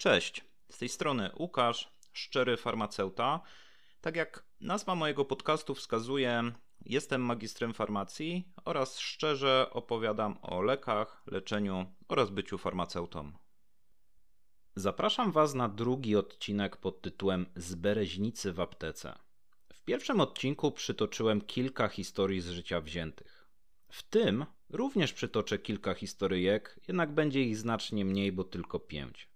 Cześć, z tej strony Łukasz, szczery farmaceuta. Tak jak nazwa mojego podcastu wskazuje, jestem magistrem farmacji oraz szczerze opowiadam o lekach, leczeniu oraz byciu farmaceutą. Zapraszam Was na drugi odcinek pod tytułem Z bereźnicy w aptece. W pierwszym odcinku przytoczyłem kilka historii z życia wziętych. W tym również przytoczę kilka historyjek, jednak będzie ich znacznie mniej, bo tylko pięć.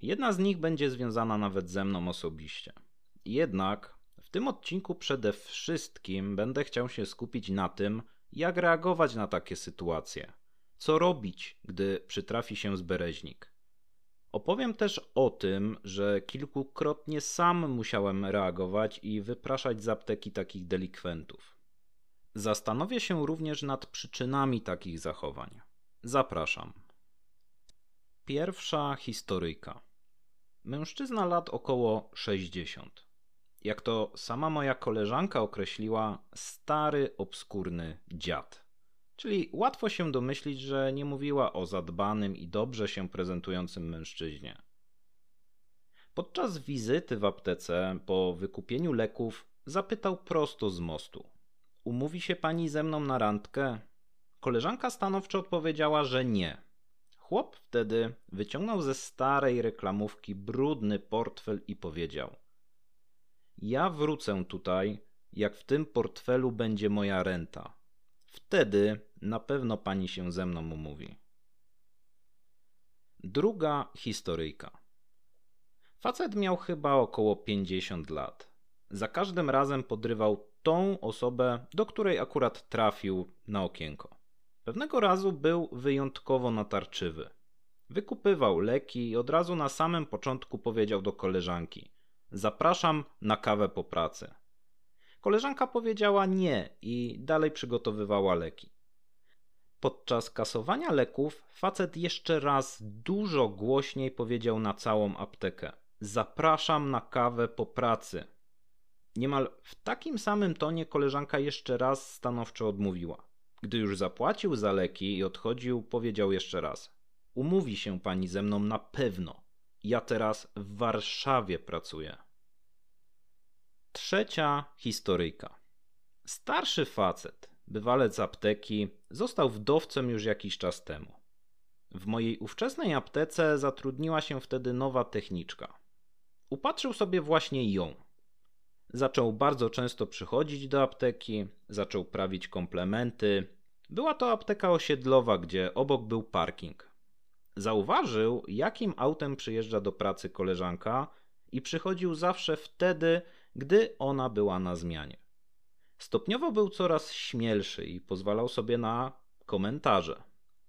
Jedna z nich będzie związana nawet ze mną osobiście. Jednak w tym odcinku przede wszystkim będę chciał się skupić na tym, jak reagować na takie sytuacje. Co robić, gdy przytrafi się zbereźnik. Opowiem też o tym, że kilkukrotnie sam musiałem reagować i wypraszać z apteki takich delikwentów. Zastanowię się również nad przyczynami takich zachowań. Zapraszam. Pierwsza historyjka. Mężczyzna lat około 60. Jak to sama moja koleżanka określiła, stary, obskurny dziad. Czyli łatwo się domyślić, że nie mówiła o zadbanym i dobrze się prezentującym mężczyźnie. Podczas wizyty w aptece po wykupieniu leków zapytał prosto z mostu: Umówi się pani ze mną na randkę? Koleżanka stanowczo odpowiedziała, że nie. Chłop wtedy wyciągnął ze starej reklamówki brudny portfel i powiedział: Ja wrócę tutaj, jak w tym portfelu będzie moja renta. Wtedy na pewno pani się ze mną umówi. Druga historyjka. Facet miał chyba około 50 lat. Za każdym razem podrywał tą osobę, do której akurat trafił na okienko. Pewnego razu był wyjątkowo natarczywy. Wykupywał leki i od razu na samym początku powiedział do koleżanki: Zapraszam na kawę po pracy. Koleżanka powiedziała nie i dalej przygotowywała leki. Podczas kasowania leków facet jeszcze raz dużo głośniej powiedział na całą aptekę: Zapraszam na kawę po pracy. Niemal w takim samym tonie koleżanka jeszcze raz stanowczo odmówiła. Gdy już zapłacił za leki i odchodził, powiedział jeszcze raz: Umówi się pani ze mną na pewno. Ja teraz w Warszawie pracuję. Trzecia historyjka. Starszy facet, bywalec apteki, został wdowcem już jakiś czas temu. W mojej ówczesnej aptece zatrudniła się wtedy nowa techniczka. Upatrzył sobie właśnie ją. Zaczął bardzo często przychodzić do apteki, zaczął prawić komplementy. Była to apteka osiedlowa, gdzie obok był parking. Zauważył, jakim autem przyjeżdża do pracy koleżanka i przychodził zawsze wtedy, gdy ona była na zmianie. Stopniowo był coraz śmielszy i pozwalał sobie na komentarze.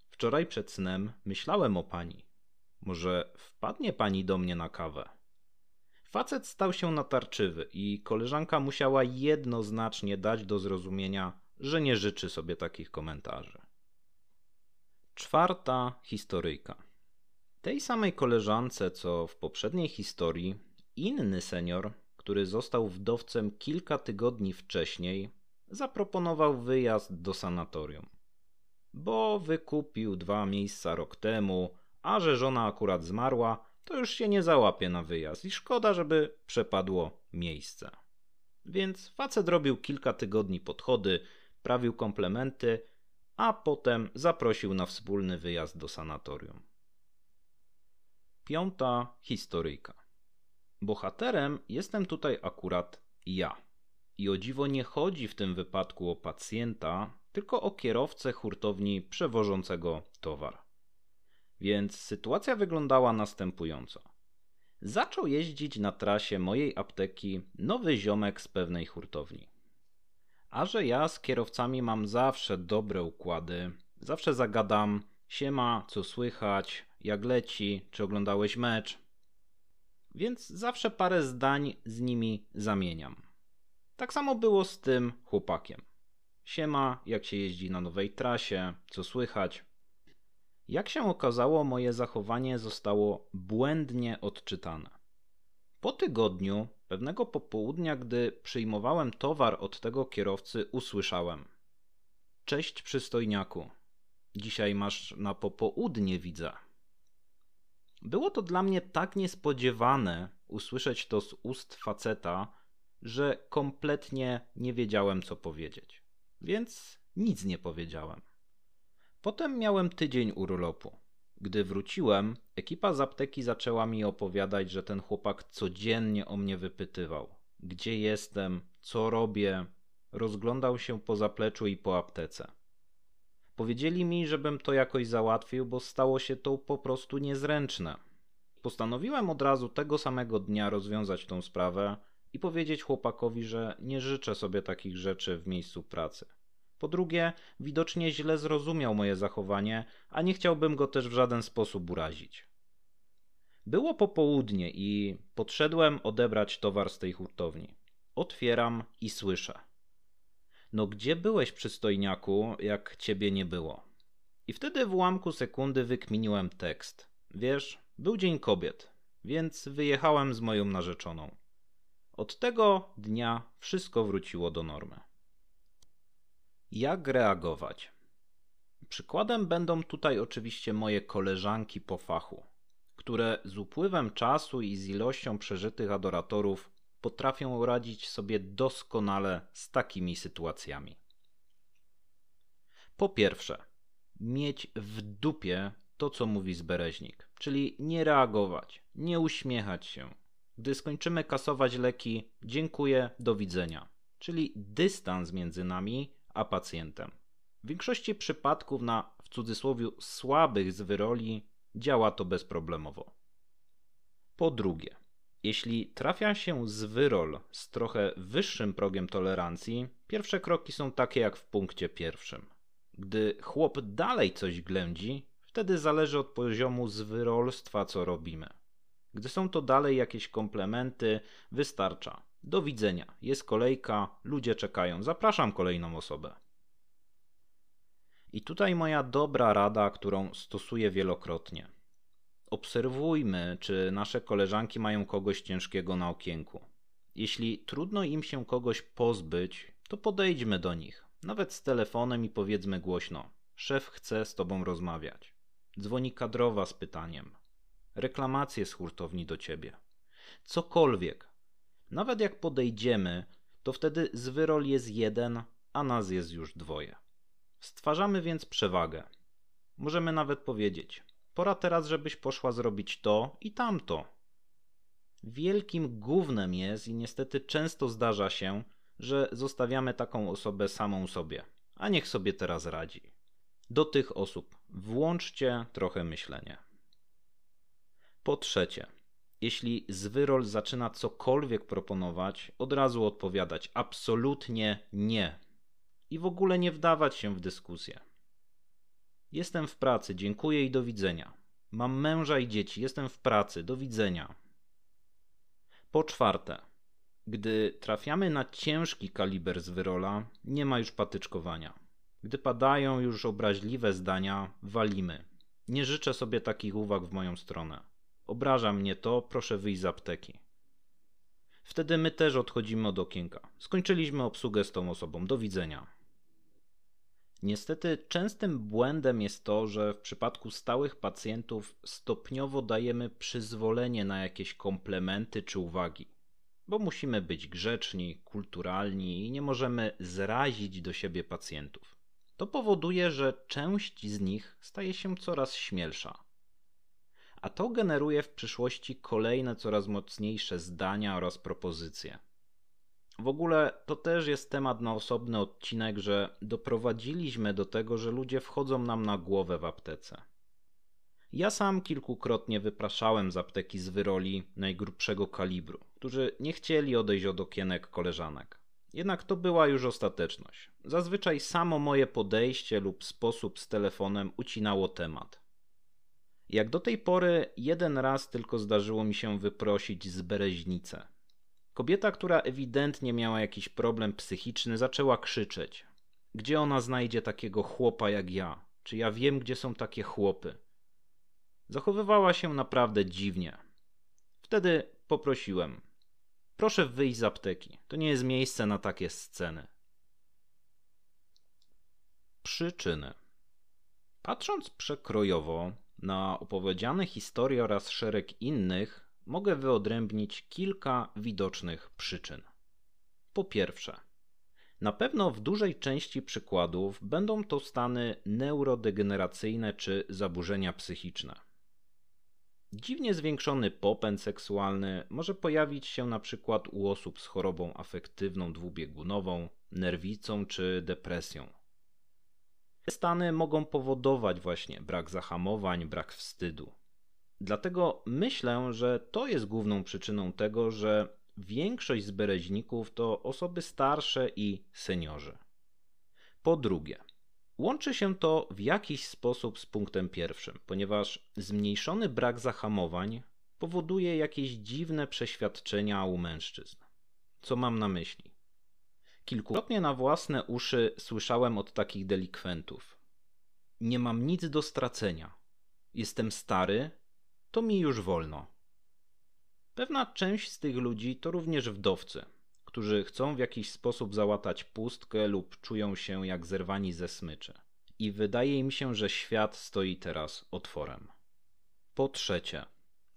Wczoraj przed snem myślałem o pani. Może wpadnie pani do mnie na kawę? Facet stał się natarczywy i koleżanka musiała jednoznacznie dać do zrozumienia, że nie życzy sobie takich komentarzy. Czwarta historyjka. Tej samej koleżance, co w poprzedniej historii, inny senior, który został wdowcem kilka tygodni wcześniej, zaproponował wyjazd do sanatorium. Bo wykupił dwa miejsca rok temu, a że żona akurat zmarła, to już się nie załapie na wyjazd i szkoda, żeby przepadło miejsce. Więc facet robił kilka tygodni podchody, prawił komplementy, a potem zaprosił na wspólny wyjazd do sanatorium. Piąta historyjka. Bohaterem jestem tutaj akurat ja. I o dziwo nie chodzi w tym wypadku o pacjenta, tylko o kierowcę hurtowni przewożącego towar. Więc sytuacja wyglądała następująco. Zaczął jeździć na trasie mojej apteki nowy ziomek z pewnej hurtowni. A że ja z kierowcami mam zawsze dobre układy, zawsze zagadam, siema, co słychać, jak leci, czy oglądałeś mecz. Więc zawsze parę zdań z nimi zamieniam. Tak samo było z tym chłopakiem. Siema, jak się jeździ na nowej trasie, co słychać. Jak się okazało, moje zachowanie zostało błędnie odczytane. Po tygodniu, pewnego popołudnia, gdy przyjmowałem towar od tego kierowcy, usłyszałem: Cześć, przystojniaku. Dzisiaj masz na popołudnie, widzę. Było to dla mnie tak niespodziewane usłyszeć to z ust faceta, że kompletnie nie wiedziałem, co powiedzieć. Więc nic nie powiedziałem. Potem miałem tydzień urlopu. Gdy wróciłem, ekipa z apteki zaczęła mi opowiadać, że ten chłopak codziennie o mnie wypytywał: gdzie jestem, co robię, rozglądał się po zapleczu i po aptece. Powiedzieli mi, żebym to jakoś załatwił, bo stało się to po prostu niezręczne. Postanowiłem od razu tego samego dnia rozwiązać tą sprawę i powiedzieć chłopakowi, że nie życzę sobie takich rzeczy w miejscu pracy. Po drugie, widocznie źle zrozumiał moje zachowanie, a nie chciałbym go też w żaden sposób urazić. Było popołudnie i podszedłem odebrać towar z tej hurtowni. Otwieram i słyszę. No gdzie byłeś, przystojniaku, jak ciebie nie było? I wtedy w ułamku sekundy wykminiłem tekst. Wiesz, był Dzień Kobiet, więc wyjechałem z moją narzeczoną. Od tego dnia wszystko wróciło do normy. Jak reagować? Przykładem będą tutaj oczywiście moje koleżanki po fachu, które z upływem czasu i z ilością przeżytych adoratorów potrafią radzić sobie doskonale z takimi sytuacjami. Po pierwsze, mieć w dupie to, co mówi zbereźnik, czyli nie reagować, nie uśmiechać się. Gdy skończymy kasować leki, dziękuję, do widzenia, czyli dystans między nami a pacjentem. W większości przypadków na w cudzysłowie słabych z wyroli działa to bezproblemowo. Po drugie, jeśli trafia się z wyrol z trochę wyższym progiem tolerancji, pierwsze kroki są takie jak w punkcie pierwszym. Gdy chłop dalej coś ględzi, wtedy zależy od poziomu zwyrolstwa, co robimy. Gdy są to dalej jakieś komplementy, wystarcza. Do widzenia, jest kolejka, ludzie czekają, zapraszam kolejną osobę. I tutaj moja dobra rada, którą stosuję wielokrotnie. Obserwujmy, czy nasze koleżanki mają kogoś ciężkiego na okienku. Jeśli trudno im się kogoś pozbyć, to podejdźmy do nich, nawet z telefonem i powiedzmy głośno: Szef chce z tobą rozmawiać. Dzwoni kadrowa z pytaniem. Reklamacje z hurtowni do ciebie. Cokolwiek. Nawet jak podejdziemy, to wtedy zwyrol jest jeden, a nas jest już dwoje. Stwarzamy więc przewagę. Możemy nawet powiedzieć: Pora teraz, żebyś poszła zrobić to i tamto. Wielkim gównem jest i niestety często zdarza się, że zostawiamy taką osobę samą sobie, a niech sobie teraz radzi. Do tych osób włączcie trochę myślenia. Po trzecie, jeśli zwyrol zaczyna cokolwiek proponować, od razu odpowiadać absolutnie nie i w ogóle nie wdawać się w dyskusję. Jestem w pracy, dziękuję i do widzenia. Mam męża i dzieci, jestem w pracy, do widzenia. Po czwarte, gdy trafiamy na ciężki kaliber zwyrola, nie ma już patyczkowania. Gdy padają już obraźliwe zdania, walimy. Nie życzę sobie takich uwag w moją stronę. Obraża mnie to, proszę wyjść z apteki. Wtedy my też odchodzimy od okienka. Skończyliśmy obsługę z tą osobą. Do widzenia. Niestety częstym błędem jest to, że w przypadku stałych pacjentów stopniowo dajemy przyzwolenie na jakieś komplementy czy uwagi, bo musimy być grzeczni, kulturalni i nie możemy zrazić do siebie pacjentów. To powoduje, że część z nich staje się coraz śmielsza. A to generuje w przyszłości kolejne coraz mocniejsze zdania oraz propozycje. W ogóle to też jest temat na osobny odcinek, że doprowadziliśmy do tego, że ludzie wchodzą nam na głowę w aptece. Ja sam kilkukrotnie wypraszałem z apteki z wyroli najgrubszego kalibru, którzy nie chcieli odejść od okienek koleżanek. Jednak to była już ostateczność. Zazwyczaj samo moje podejście lub sposób z telefonem ucinało temat. Jak do tej pory jeden raz tylko zdarzyło mi się wyprosić z bereźnicę, Kobieta, która ewidentnie miała jakiś problem psychiczny, zaczęła krzyczeć. Gdzie ona znajdzie takiego chłopa jak ja? Czy ja wiem, gdzie są takie chłopy? Zachowywała się naprawdę dziwnie. Wtedy poprosiłem: Proszę wyjść z apteki. To nie jest miejsce na takie sceny. Przyczyny. Patrząc przekrojowo, na opowiedziane historie oraz szereg innych mogę wyodrębnić kilka widocznych przyczyn. Po pierwsze, na pewno w dużej części przykładów będą to stany neurodegeneracyjne czy zaburzenia psychiczne. Dziwnie zwiększony popęd seksualny może pojawić się na przykład u osób z chorobą afektywną dwubiegunową, nerwicą czy depresją. Te stany mogą powodować właśnie brak zahamowań, brak wstydu. Dlatego myślę, że to jest główną przyczyną tego, że większość z bereźników to osoby starsze i seniorzy. Po drugie, łączy się to w jakiś sposób z punktem pierwszym, ponieważ zmniejszony brak zahamowań powoduje jakieś dziwne przeświadczenia u mężczyzn. Co mam na myśli? Kilkukrotnie na własne uszy słyszałem od takich delikwentów: Nie mam nic do stracenia. Jestem stary, to mi już wolno. Pewna część z tych ludzi to również wdowcy, którzy chcą w jakiś sposób załatać pustkę lub czują się jak zerwani ze smyczy. I wydaje im się, że świat stoi teraz otworem. Po trzecie,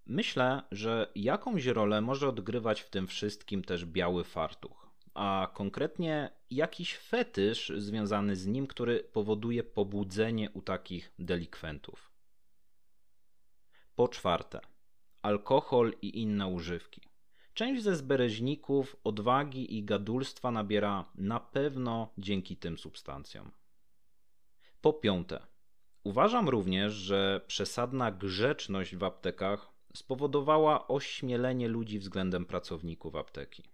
myślę, że jakąś rolę może odgrywać w tym wszystkim też biały fartuch, a konkretnie jakiś fetysz związany z nim, który powoduje pobudzenie u takich delikwentów. Po czwarte, alkohol i inne używki. Część ze zbereźników odwagi i gadulstwa nabiera na pewno dzięki tym substancjom. Po piąte, uważam również, że przesadna grzeczność w aptekach spowodowała ośmielenie ludzi względem pracowników apteki.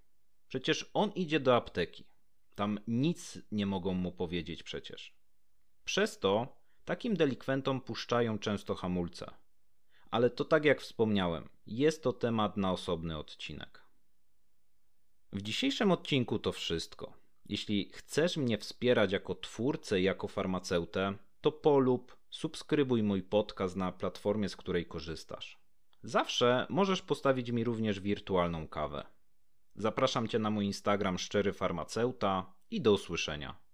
Przecież on idzie do apteki. Tam nic nie mogą mu powiedzieć przecież. Przez to takim delikwentom puszczają często hamulce ale to tak jak wspomniałem, jest to temat na osobny odcinek. W dzisiejszym odcinku to wszystko. Jeśli chcesz mnie wspierać jako twórcę i jako farmaceutę, to polub, subskrybuj mój podcast na platformie, z której korzystasz. Zawsze możesz postawić mi również wirtualną kawę. Zapraszam Cię na mój Instagram szczery farmaceuta i do usłyszenia.